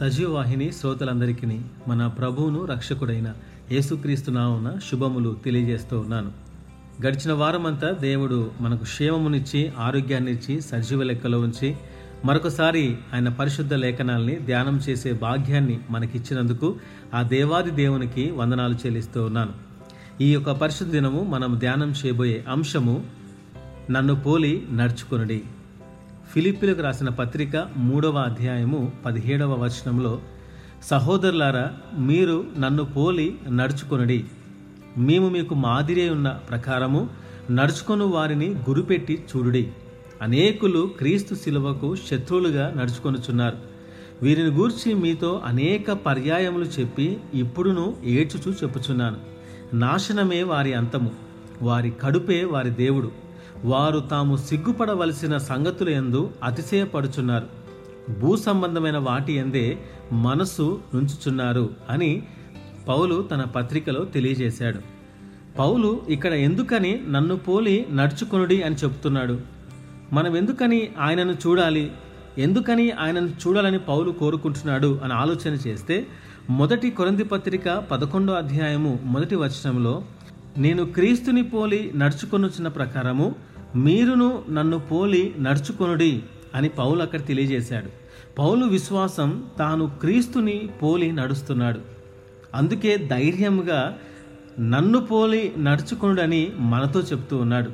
సజీవవాహిని శ్రోతలందరికీ మన ప్రభువును రక్షకుడైన యేసుక్రీస్తు నామున శుభములు తెలియజేస్తూ ఉన్నాను. గడిచిన వారమంతా దేవుడు మనకు క్షేమమునిచ్చి ఆరోగ్యాన్నిచ్చి సజీవ లెక్కలో ఉంచి మరొకసారి ఆయన పరిశుద్ధ లేఖనాల్ని ధ్యానం చేసే భాగ్యాన్ని మనకిచ్చినందుకు ఆ దేవాది దేవునికి వందనాలు చెల్లిస్తూ ఉన్నాను. ఈ యొక్క పరిశుద్ధ దినము మనం ధ్యానం చేయబోయే అంశము నన్ను పోలి నడుచుకొనుడి. ఫిలిప్పీలకు రాసిన పత్రిక మూడవ అధ్యాయము పదిహేడవ వచనంలో సహోదరులారా మీరు నన్ను పోలి నడుచుకొనడి. మేము మీకు మాదిరి ఉన్న ప్రకారము నడుచుకొను వారిని గురిపెట్టి చూడుడి. అనేకులు క్రీస్తు శిలువకు శత్రువులుగా నడుచుకొనుచున్నారు. వీరిని గూర్చి మీతో అనేక పర్యాయములు చెప్పి ఇప్పుడును ఏడ్చుచూ చెప్పుచున్నాను. నాశనమే వారి అంతము. వారి కడుపే వారి దేవుడు. వారు తాము సిగ్గుపడవలసిన సంగతుల ఎందు అతిశయపడుచున్నారు. భూ సంబంధమైన వాటి ఎందే మనసు నుంచుచున్నారు అని పౌలు తన పత్రికలో తెలియజేశాడు. పౌలు ఇక్కడ ఎందుకని నన్ను పోలి నడుచుకొనుడి అని చెప్తున్నాడు మనం ఎందుకని ఆయనను చూడాలి? ఎందుకని ఆయనను చూడాలని పౌలు కోరుకుంటున్నాడు అని ఆలోచన చేస్తే మొదటి కొరంది పత్రిక పదకొండో అధ్యాయము మొదటి వచనంలో నేను క్రీస్తుని పోలి నడుచుకొనుచున్న ప్రకారము మీరును నన్ను పోలి నడుచుకొనుడి అని పౌలు అక్కడ తెలియజేశాడు. పౌలు విశ్వాసం తాను క్రీస్తుని పోలి నడుస్తున్నాడు. అందుకే ధైర్యంగా నన్ను పోలి నడుచుకొనుడని మనతో చెప్తూ ఉన్నాడు.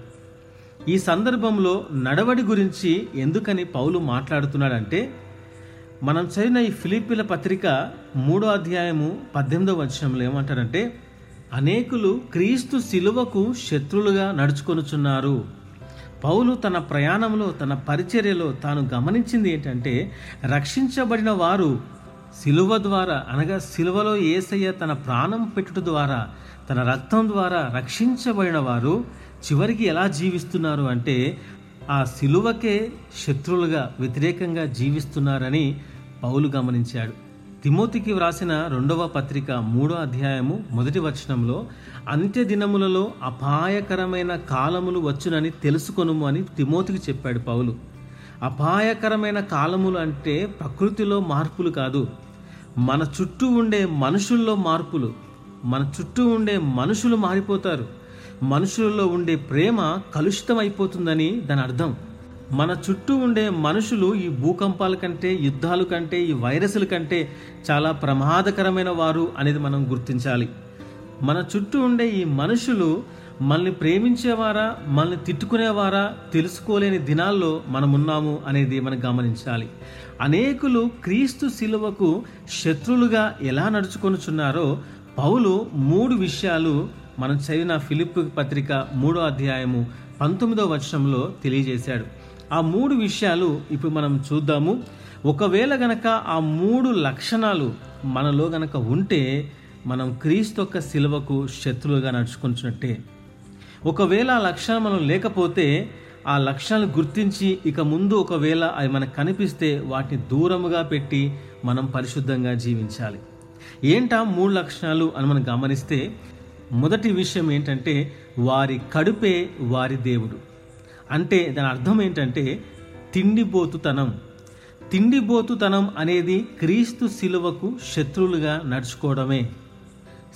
ఈ సందర్భంలో నడవడి గురించి ఎందుకని పౌలు మాట్లాడుతున్నాడంటే మనం చదివిన ఈ ఫిలిపిల పత్రిక మూడో అధ్యాయము పద్దెనిమిదో వచనంలో ఏమంటారంటే అనేకులు క్రీస్తు శిలువకు శత్రులుగా నడుచుకొనుచున్నారు. పౌలు తన ప్రయాణంలో తన పరిచర్యలో తాను గమనించింది ఏంటంటే రక్షించబడిన వారు శిలువ ద్వారా అనగా శిలువలో ఏసయ్య తన ప్రాణం పెట్టుట ద్వారా తన రక్తం ద్వారా రక్షించబడిన వారు చివరికి ఎలా జీవిస్తున్నారు అంటే ఆ శిలువకే శత్రువులుగా వ్యతిరేకంగా జీవిస్తున్నారని పౌలు గమనించాడు. తిమోతికి వ్రాసిన రెండవ పత్రిక మూడో అధ్యాయము మొదటి వచనంలో అంత్య దినములలో అపాయకరమైన కాలములు వచ్చునని తెలుసుకొనుము అని తిమోతికి చెప్పాడు పౌలు. అపాయకరమైన కాలములు అంటే ప్రకృతిలో మార్పులు కాదు. మన చుట్టూ ఉండే మనుషుల్లో మార్పులు మన చుట్టూ ఉండే మనుషులు మారిపోతారు. మనుషులలో ఉండే ప్రేమ కలుషితం అయిపోతుందని దాని అర్థం. మన చుట్టూ ఉండే మనుషులు ఈ భూకంపాల కంటే యుద్ధాలు కంటే ఈ వైరస్ల కంటే చాలా ప్రమాదకరమైన వారు అనేది మనం గుర్తించాలి. మన చుట్టూ ఉండే ఈ మనుషులు మనల్ని ప్రేమించేవారా మనల్ని తిట్టుకునేవారా తెలుసుకోలేని దినాల్లో మనం ఉన్నాము అనేది మనం గమనించాలి. అనేకులు క్రీస్తు శిలువకు శత్రులుగా ఎలా నడుచుకొనుచున్నారో పౌలు మూడు విషయాలు మనం చదివిన ఫిలిప్ పత్రిక మూడో అధ్యాయము పంతొమ్మిదో వచనంలో తెలియజేశాడు. ఆ మూడు విషయాలు ఇప్పుడు మనం చూద్దాము. ఒకవేళ గనక ఆ మూడు లక్షణాలు మనలో గనక ఉంటే మనం క్రీస్తు యొక్క శిలువకు శత్రువుగా నడుచుకుంటున్నట్టే. ఒకవేళ ఆ లక్షణం మనం లేకపోతే ఆ లక్షణాలు గుర్తించి ఇక ముందు ఒకవేళ అవి మనకు కనిపిస్తే వాటిని దూరముగా పెట్టి మనం పరిశుద్ధంగా జీవించాలి. ఏంటా మూడు లక్షణాలు అని మనం గమనిస్తే మొదటి విషయం ఏంటంటే వారి కడుపే వారి దేవుడు. అంటే దాని అర్థం ఏంటంటే తిండిబోతుతనం తిండిబోతుతనం అనేది క్రీస్తు శిలువకు శత్రువులుగా నడుచుకోవడమే.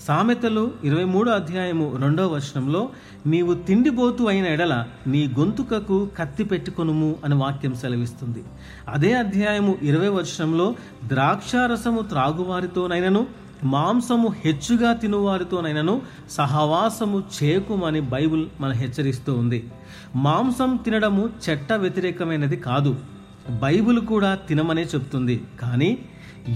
సామెతలు ఇరవై మూడో అధ్యాయము రెండవ వర్షంలో నీవు తిండిబోతు అయిన ఎడల నీ గొంతుకకు కత్తి పెట్టుకొనుము అని వాక్యం సెలవిస్తుంది. అదే అధ్యాయము ఇరవై వర్షంలో ద్రాక్షారసము త్రాగువారితోనైనను మాంసము హెచ్చుగా తినువారితోనైనను సహవాసము చేకుమని బైబుల్ మన హెచ్చరిస్తూ ఉంది. మాంసం తినడము చట్ట వ్యతిరేకమైనది కాదు. బైబిల్ కూడా తినమనే చెప్తుంది. కానీ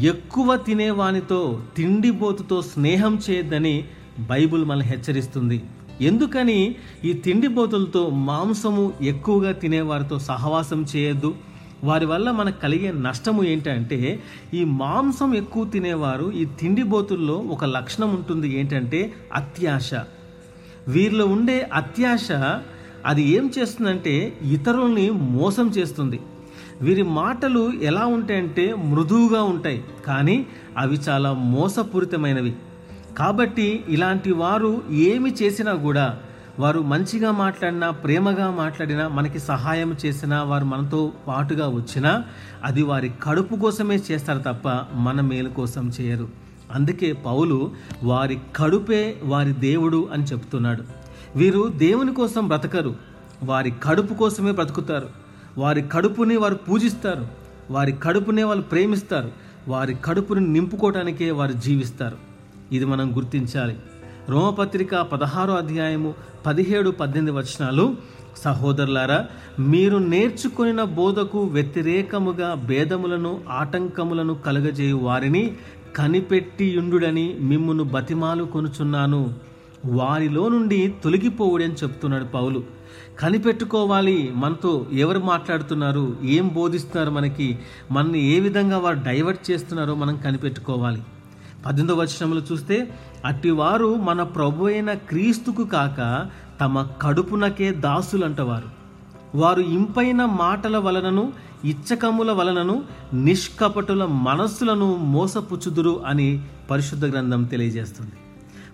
ఎక్కువ తినేవానితో తిండిబోతుతో స్నేహం చేయొద్దని బైబిల్ మనల్ని హెచ్చరిస్తుంది. ఎందుకని? ఈ తిండిబోతులతో మాంసము ఎక్కువగా తినేవారితో సహవాసం చేయొద్దు. వారి వల్ల మనకు కలిగే నష్టము ఏంటంటే ఈ మాంసం ఎక్కువ తినేవారు ఈ తిండిబోతుల్లో ఒక లక్షణం ఉంటుంది ఏంటంటే అత్యాశ. వీరిలో ఉండే అత్యాశ అది ఏం చేస్తుందంటే ఇతరుల్ని మోసం చేస్తుంది. వీరి మాటలు ఎలా ఉంటాయంటే మృదువుగా ఉంటాయి కానీ అవి చాలా మోసపూరితమైనవి. కాబట్టి ఇలాంటి వారు ఏమి చేసినా కూడా వారు మంచిగా మాట్లాడినా ప్రేమగా మాట్లాడినా మనకి సహాయం చేసినా వారు మనతో పాటుగా వచ్చినా అది వారి కడుపు కోసమే చేస్తారు తప్ప మన మేలు కోసం చేయరు. అందుకే పౌలు వారి కడుపే వారి దేవుడు అని చెప్తున్నాడు. వీరు దేవుని కోసం బ్రతకరు. వారి కడుపు కోసమే బ్రతుకుతారు. వారి కడుపుని వారు పూజిస్తారు. వారి కడుపునే వాళ్ళు ప్రేమిస్తారు. వారి కడుపుని నింపుకోవటానికే వారు జీవిస్తారు. ఇది మనం గుర్తించాలి. రోమపత్రిక పదహారో అధ్యాయము పదిహేడు పద్దెనిమిది వచనాలు. సహోదరులారా మీరు నేర్చుకున్న బోధకు వ్యతిరేకముగా భేదములను ఆటంకములను కలుగజేయు వారిని కనిపెట్టియుండుడని మిమ్మును బతిమాలు కొనుచున్నాను. వారిలో నుండి తొలగిపోవుడని చెప్తున్నాడు పౌలు. కనిపెట్టుకోవాలి మనతో ఎవరు మాట్లాడుతున్నారు ఏం బోధిస్తున్నారు మనకి మనని ఏ విధంగా వారు డైవర్ట్ చేస్తున్నారో మనం కనిపెట్టుకోవాలి. పద్దెనిమిది వచనంలో చూస్తే అట్టివారు మన ప్రభు అయిన క్రీస్తుకు కాక తమ కడుపునకే దాసులంటవారు. వారు ఇంపైన మాటల వలనను ఇచ్చకముల వలనను నిష్కపటుల మనస్సులను మోసపుచ్చుదురు అని పరిశుద్ధ గ్రంథం తెలియజేస్తుంది.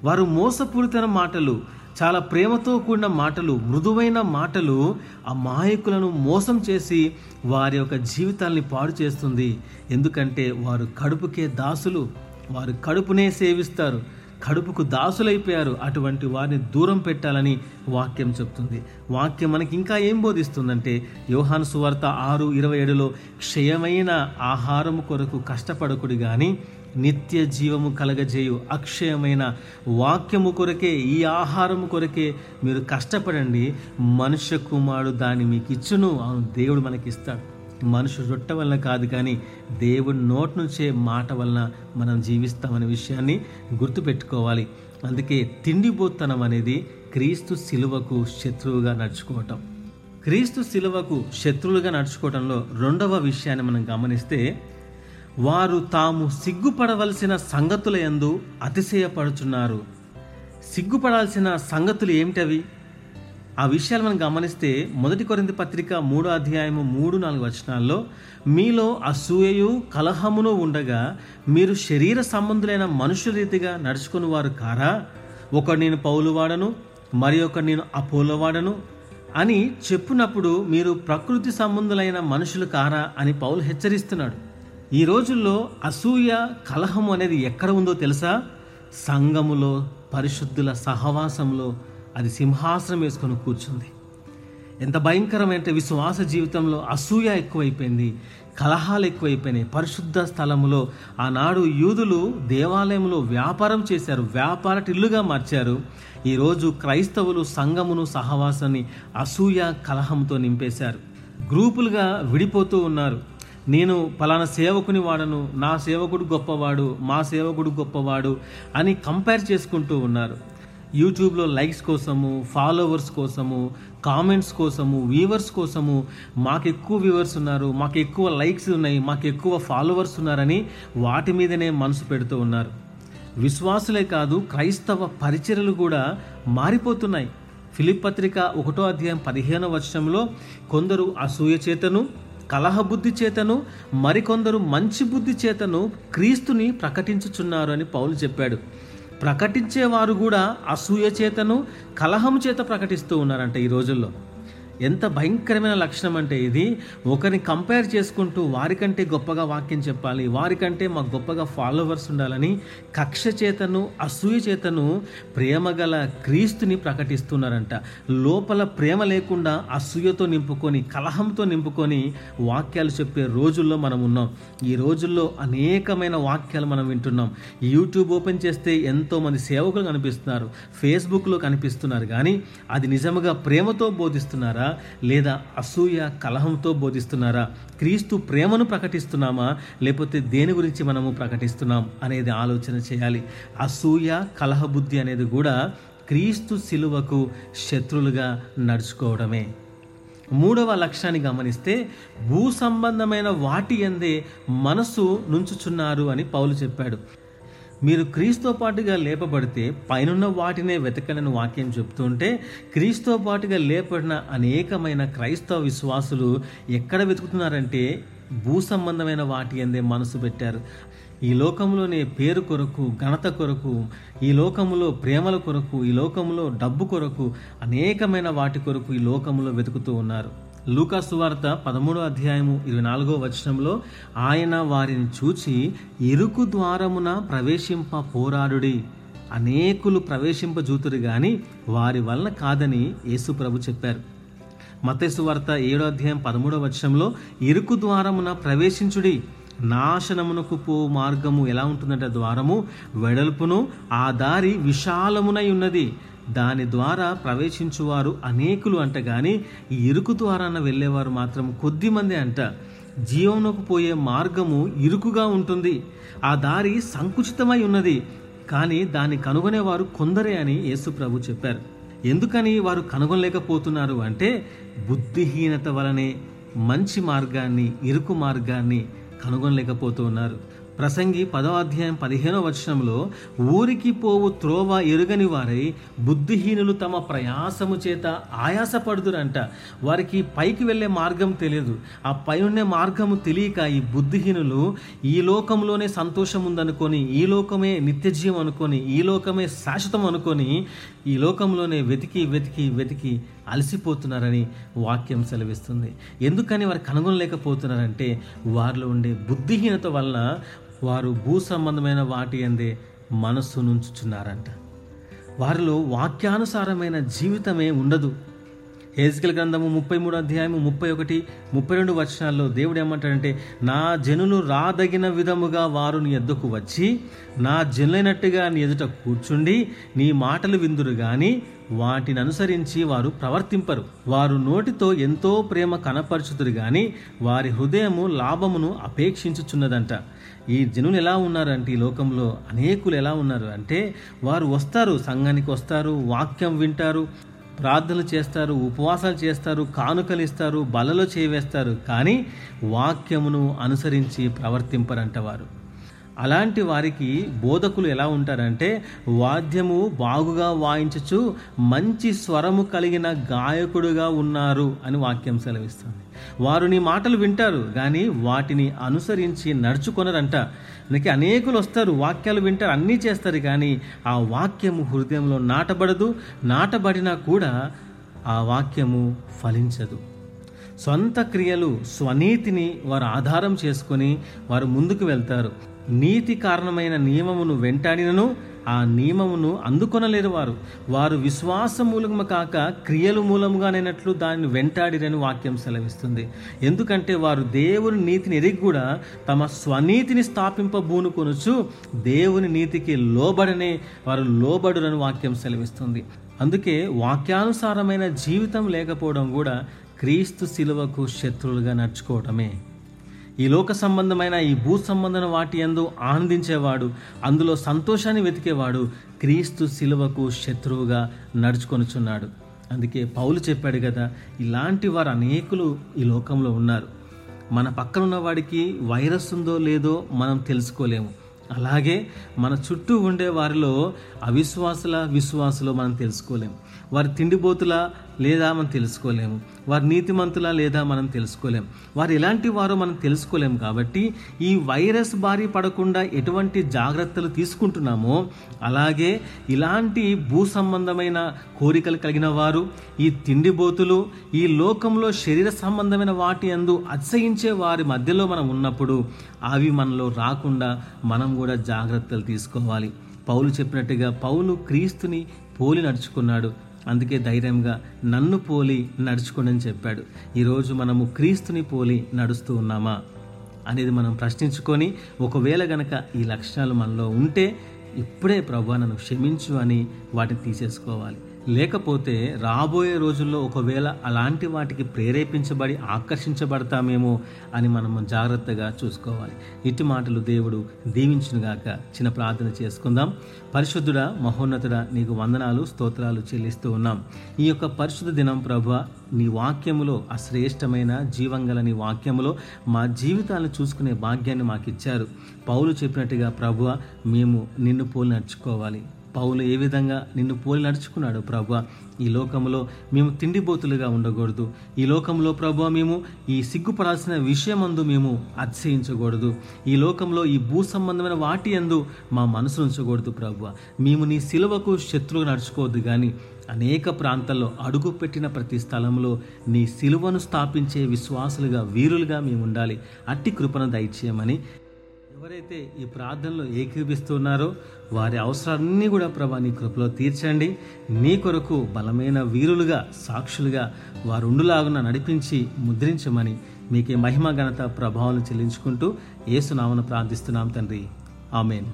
వారు మోసపూరితన మాటలు చాలా ప్రేమతో కూడిన మాటలు మృదువైన మాటలు ఆ మాయకులను మోసం చేసి వారి యొక్క జీవితాల్ని పాడు చేస్తుంది. ఎందుకంటే వారు కడుపుకే దాసులు. వారు కడుపునే సేవిస్తారు కడుపుకు దాసులైపోయారు అటువంటి వారిని దూరం పెట్టాలని వాక్యం చెప్తుంది. వాక్యం మనకి ఇంకా ఏం బోధిస్తుందంటే యోహాను సువార్త ఆరు ఇరవై ఏడులో క్షయమైన ఆహారము కొరకు కష్టపడకుడు కానీ నిత్య జీవము కలగజేయు అక్షయమైన వాక్యము కొరకే ఈ ఆహారము కొరకే మీరు కష్టపడండి మనుష్య కుమారుడు దాన్ని మీకు ఇచ్చును అవును దేవుడు మనకి మనుషు రొట్టె వలన కాదు కానీ దేవుడి నోటి నుంచే మాట వలన మనం జీవిస్తామనే విషయాన్ని గుర్తుపెట్టుకోవాలి. అందుకే తిండిబోత్తనం అనేది క్రీస్తు శిలువకు శత్రువుగా నడుచుకోవటం. క్రీస్తు శిలువకు శత్రువులుగా నడుచుకోవటంలో రెండవ విషయాన్ని మనం గమనిస్తే వారు తాము సిగ్గుపడవలసిన సంగతుల ఎందు అతిశయపడుచున్నారు. సిగ్గుపడాల్సిన సంగతులు ఏమిటవి? ఆ విషయాలు మనం గమనిస్తే మొదటి కొరింది పత్రిక మూడో అధ్యాయము మూడు నాలుగు వచనాల్లో మీలో అసూయయు కలహమును ఉండగా మీరు శరీర సంబంధులైన మనుషుల రీతిగా నడుచుకుని వారు కారా? ఒకడు నేను పౌలు వాడను మరి ఒకడు నేను అపోలో వాడను అని చెప్పినప్పుడు మీరు ప్రకృతి సంబంధులైన మనుషులు కారా అని పౌలు హెచ్చరిస్తున్నాడు. ఈ రోజుల్లో అసూయ కలహం అనేది ఎక్కడ ఉందో తెలుసా? సంఘములో పరిశుద్ధుల సహవాసంలో అది సింహాసనం వేసుకొని కూర్చుంది. ఎంత భయంకరమైన విశ్వాస జీవితంలో అసూయ ఎక్కువైపోయింది కలహాలు ఎక్కువైపోయినాయి. పరిశుద్ధ స్థలములో ఆనాడు యూదులు దేవాలయంలో వ్యాపారం చేశారు వ్యాపార టిల్లుగా మార్చారు. ఈరోజు క్రైస్తవులు సంఘమును సహవాసాన్ని అసూయ కలహంతో నింపేశారు. గ్రూపులుగా విడిపోతూ ఉన్నారు. నేను పలానా సేవకుని వాడను నా సేవకుడు గొప్పవాడు మా సేవకుడు గొప్పవాడు అని కంపేర్ చేసుకుంటూ ఉన్నారు. యూట్యూబ్లో లైక్స్ కోసము ఫాలోవర్స్ కోసము కామెంట్స్ కోసము వ్యూవర్స్ కోసము మాకు ఎక్కువ వ్యూవర్స్ ఉన్నారు మాకు ఎక్కువ లైక్స్ ఉన్నాయి మాకు ఎక్కువ ఫాలోవర్స్ ఉన్నారని వాటి మీదనే మనసు పెడుతూ ఉన్నారు. విశ్వాసులే కాదు క్రైస్తవ పరిచర్లు కూడా మారిపోతున్నాయి. ఫిలిప్ పత్రిక ఒకటో అధ్యాయం పదిహేనో వర్షంలో కొందరు అసూయ చేతను కలహ బుద్ధి చేతను మరికొందరు మంచి బుద్ధి చేతను క్రీస్తుని ప్రకటించుచున్నారు అని పౌలు చెప్పాడు. ప్రకటించేవారు కూడా అసూయ చేతను కలహం చేత ప్రకటిస్తూ ఉన్నారంట ఈ రోజుల్లో. ఎంత భయంకరమైన లక్షణం అంటే ఇది? ఒకరిని కంపేర్ చేసుకుంటూ వారికంటే గొప్పగా వాక్యం చెప్పాలి. వారికంటే మాకు గొప్పగా ఫాలోవర్స్ ఉండాలని కక్ష చేతను అసూయ చేతను ప్రేమ గల క్రీస్తుని ప్రకటిస్తున్నారంట. లోపల ప్రేమ లేకుండా అసూయతో నింపుకొని కలహంతో నింపుకొని వాక్యాలు చెప్పే రోజుల్లో మనం ఉన్నాం. ఈ రోజుల్లో అనేకమైన వాక్యాలు మనం వింటున్నాం. యూట్యూబ్ ఓపెన్ చేస్తే ఎంతోమంది సేవకులు కనిపిస్తున్నారు. ఫేస్బుక్లో కనిపిస్తున్నారు. కానీ అది నిజముగా ప్రేమతో బోధిస్తున్నారా? లేదా అసూయ కలహంతో బోధిస్తున్నారా? క్రీస్తు ప్రేమను ప్రకటిస్తున్నామా? లేకపోతే దేని గురించి మనము ప్రకటిస్తున్నాం అనేది ఆలోచన చేయాలి. అసూయ కలహబుద్ధి అనేది కూడా క్రీస్తు శిలువకు శత్రులుగా నడుచుకోవడమే. మూడవ లక్ష్యాన్ని గమనిస్తే భూ సంబంధమైన వాటి ఎందే మనసు నుంచుచున్నారు అని పౌలు చెప్పాడు. మీరు క్రీస్తుతో పాటుగా లేపబడితే పైనున్న వాటినే వెతకనని వాక్యం చెప్తుంటే క్రీస్తుతో పాటుగా లేపడిన అనేకమైన క్రైస్తవ విశ్వాసులు ఎక్కడ వెతుకుతున్నారంటే భూ సంబంధమైన వాటి అందే మనసు పెట్టారు. ఈ లోకంలోనే పేరు కొరకు ఘనత కొరకు ఈ లోకములో ప్రేమల కొరకు ఈ లోకములో డబ్బు కొరకు అనేకమైన వాటి కొరకు ఈ లోకములో వెతుకుతూ ఉన్నారు. లూకాసువార్త పదమూడో అధ్యాయము ఇరవై నాలుగో వచనంలో ఆయన వారిని చూచి ఇరుకు ద్వారమున ప్రవేశింప పోరాడుడి. అనేకులు ప్రవేశింపజూతురు గాని వారి వలన కాదని యేసుప్రభు చెప్పారు. మతేసు వార్త ఏడో అధ్యాయం పదమూడవ వచనంలో ఇరుకు ద్వారమున ప్రవేశించుడి. నాశనమునకు పో మార్గము ఎలా ఉంటుందంటే ద్వారము వెడల్పును ఆ దారి విశాలమునై ఉన్నది. దాని ద్వారా ప్రవేశించువారు అనేకులు అంట కానీ ఈ ఇరుకు ద్వారాన వెళ్ళేవారు మాత్రం కొద్ది మంది అంట. జీవనకు పోయే మార్గము ఇరుకుగా ఉంటుంది. ఆ దారి సంకుచితమై ఉన్నది. కానీ దాన్ని కనుగొనేవారు కొందరే అని యేసుప్రభు చెప్పారు. ఎందుకని వారు కనుగొనలేకపోతున్నారు అంటే బుద్ధిహీనత వలనే మంచి మార్గాన్ని ఇరుకు మార్గాన్ని కనుగొనలేకపోతున్నారు. ప్రసంగి పదో అధ్యాయం పదిహేనో వచనంలో ఊరికి పోవు త్రోవ ఎరుగని వారై బుద్ధిహీనులు తమ ప్రయాసము చేత ఆయాసపడుదురంట. వారికి పైకి వెళ్ళే మార్గం తెలియదు. ఆ పైనుండే మార్గము తెలియక ఈ బుద్ధిహీనులు ఈ లోకంలోనే సంతోషం ఉందనుకొని ఈ లోకమే నిత్యజీవం అనుకొని ఈ లోకమే శాశ్వతం అనుకొని ఈ లోకంలోనే వెతికి వెతికి వెతికి అలసిపోతున్నారని వాక్యం సెలవిస్తుంది. ఎందుకని వారు కనుగొనలేకపోతున్నారంటే వారిలో ఉండే బుద్ధిహీనత వలన వారు భూ సంబంధమైన వాటి అందే మనస్సు నుంచుచున్నారంట. వారిలో వాక్యానుసారమైన జీవితమే ఉండదు. హేజికల్ గ్రంథము ముప్పై మూడు అధ్యాయము ముప్పై ఒకటి ముప్పై రెండు వచనాల్లో దేవుడు ఏమంటాడంటే నా జనులు రాదగిన విధముగా వారు నీ ఎద్దుకు వచ్చి నా జనులైనట్టుగా నీ ఎదుట కూర్చుండి నీ మాటలు విందురు గాని వాటిని అనుసరించి వారు ప్రవర్తింపరు. వారు నోటితో ఎంతో ప్రేమ కనపరచుతురు గాని వారి హృదయము లాభమును అపేక్షించుచున్నదంట. ఈ జనులు ఎలా ఉన్నారంటే ఈ లోకంలో అనేకులు ఎలా ఉన్నారు అంటే వారు వస్తారు సంఘానికి వస్తారు వాక్యం వింటారు ప్రార్థనలు చేస్తారు ఉపవాసాలు చేస్తారు కానుకలు ఇస్తారు బలలో చేవేస్తారు కానీ వాక్యమును అనుసరించి ప్రవర్తింపరంటవారు. అలాంటి వారికి బోధకులు ఎలా ఉంటారంటే వాద్యము బాగుగా వాయించచ్చు మంచి స్వరము కలిగిన గాయకుడుగా ఉన్నారు అని వాక్యం సెలవిస్తుంది. వారు నీ మాటలు వింటారు కానీ వాటిని అనుసరించి నడుచుకొనరంట. నీకు అనేకులు వస్తారు వాక్యాలు వింటారు అన్నీ చేస్తారు కానీ ఆ వాక్యము హృదయంలో నాటబడదు. నాటబడినా కూడా ఆ వాక్యము ఫలించదు. సొంత క్రియలు స్వనీతిని వారు ఆధారం చేసుకొని వారు ముందుకు వెళ్తారు. నీతి కారణమైన నియమమును వెంటాడినను ఆ నియమమును అందుకొనలేరు వారు. వారు విశ్వాస మూలము కాక క్రియలు మూలముగానైనట్లు దానిని వెంటాడిరని వాక్యం సెలవిస్తుంది. ఎందుకంటే వారు దేవుని నీతిని ఎరిగి కూడా తమ స్వనీతిని స్థాపింపబూనుకొనుచు దేవుని నీతికి లోబడనే వారు లోబడురని వాక్యం సెలవిస్తుంది. అందుకే వాక్యానుసారమైన జీవితం లేకపోవడం కూడా క్రీస్తు శిలువకు శత్రువులుగా నడుచుకోవటమే. ఈ లోక సంబంధమైన ఈ భూ సంబంధమైన వాటి ఎందు ఆనందించేవాడు అందులో సంతోషాన్ని వెతికేవాడు క్రీస్తు శిలువకు శత్రువుగా నడుచుకొనుచున్నాడు. అందుకే పౌలు చెప్పాడు కదా ఇలాంటి వారు అనేకులు ఈ లోకంలో ఉన్నారు. మన పక్కన ఉన్న వాడికి వైరస్ ఉందో లేదో మనం తెలుసుకోలేము. అలాగే మన చుట్టూ ఉండే వారిలో అవిశ్వాసుల విశ్వాసులో మనం తెలుసుకోలేము. వారి తిండిబోతుల లేదా మనం తెలుసుకోలేము. వారి నీతిమంతులా లేదా మనం తెలుసుకోలేము వారు ఎలాంటి వారో మనం తెలుసుకోలేము కాబట్టి ఈ వైరస్ బారి పడకుండా ఎటువంటి జాగ్రత్తలు తీసుకుంటున్నామో అలాగే ఇలాంటి భూ సంబంధమైన కోరికలు కలిగిన వారు ఈ తిండిబోతులు ఈ లోకంలో శరీర సంబంధమైన వాటి అందు అత్సహించే వారి మధ్యలో మనం ఉన్నప్పుడు అవి మనలో రాకుండా మనం కూడా జాగ్రత్తలు తీసుకోవాలి. పౌలు చెప్పినట్టుగా పౌలు క్రీస్తుని పోలి నడుచుకున్నాడు. అందుకే ధైర్యంగా నన్ను పోలి నడుచుకోండి అని చెప్పాడు. ఈరోజు మనము క్రీస్తుని పోలి నడుస్తూ ఉన్నామా అనేది మనం ప్రశ్నించుకొని ఒకవేళ గనక ఈ లక్షణాలు మనలో ఉంటే ఇప్పుడే ప్రభు నన్ను క్షమించు అని వాటిని తీసేసుకోవాలి. లేకపోతే రాబోయే రోజుల్లో ఒకవేళ అలాంటి వాటికి ప్రేరేపించబడి ఆకర్షించబడతామేమో అని మనం జాగ్రత్తగా చూసుకోవాలి. ఇటు మాటలు దేవుడు దీవించునుగాక. చిన్న ప్రార్థన చేసుకుందాం. పరిశుద్ధుడా మహోన్నతుడా నీకు వందనాలు స్తోత్రాలు చెల్లిస్తూ ఉన్నాం. ఈ యొక్క పరిశుద్ధ దినం ప్రభు నీ వాక్యములో అశ్రేష్టమైన జీవంగల నీ వాక్యములో మా జీవితాలను చూసుకునే భాగ్యాన్ని మాకు ఇచ్చారు పౌలు చెప్పినట్టుగా ప్రభువ మేము నిన్ను పోలి నడుచుకోవాలి. పౌలు ఏ విధంగా నిన్ను పోలి నడుచుకున్నాడు ప్రభు ఈ లోకంలో మేము తిండిబోతులుగా ఉండకూడదు. ఈ లోకంలో ప్రభు మేము ఈ సిగ్గుపడాల్సిన విషయమందు మేము అతిశయించకూడదు. ఈ లోకంలో ఈ భూ సంబంధమైన వాటి అందు మా మనసు ఉంచకూడదు ప్రభు మేము నీ సిలువకు శత్రువుగా నడుచుకోవద్దు కానీ అనేక ప్రాంతాల్లో అడుగు పెట్టిన ప్రతి స్థలంలో నీ సిలువను స్థాపించే విశ్వాసులుగా వీరులుగా మేము ఉండాలి. అట్టి కృపను దయచేయమని ఎవరైతే ఈ ప్రార్థనలో ఏకీపిస్తున్నారో వారి అవసరాలన్నీ కూడా ప్రభా నీ కృపలో తీర్చండి. నీ కొరకు బలమైన వీరులుగా సాక్షులుగా వారు ఉండులాగున నడిపించి ముద్రించమని మీకే మహిమ ఘనత ప్రభావం చెల్లించుకుంటూ ఏసునామను ప్రార్థిస్తున్నాం తండ్రి. ఆమెన్.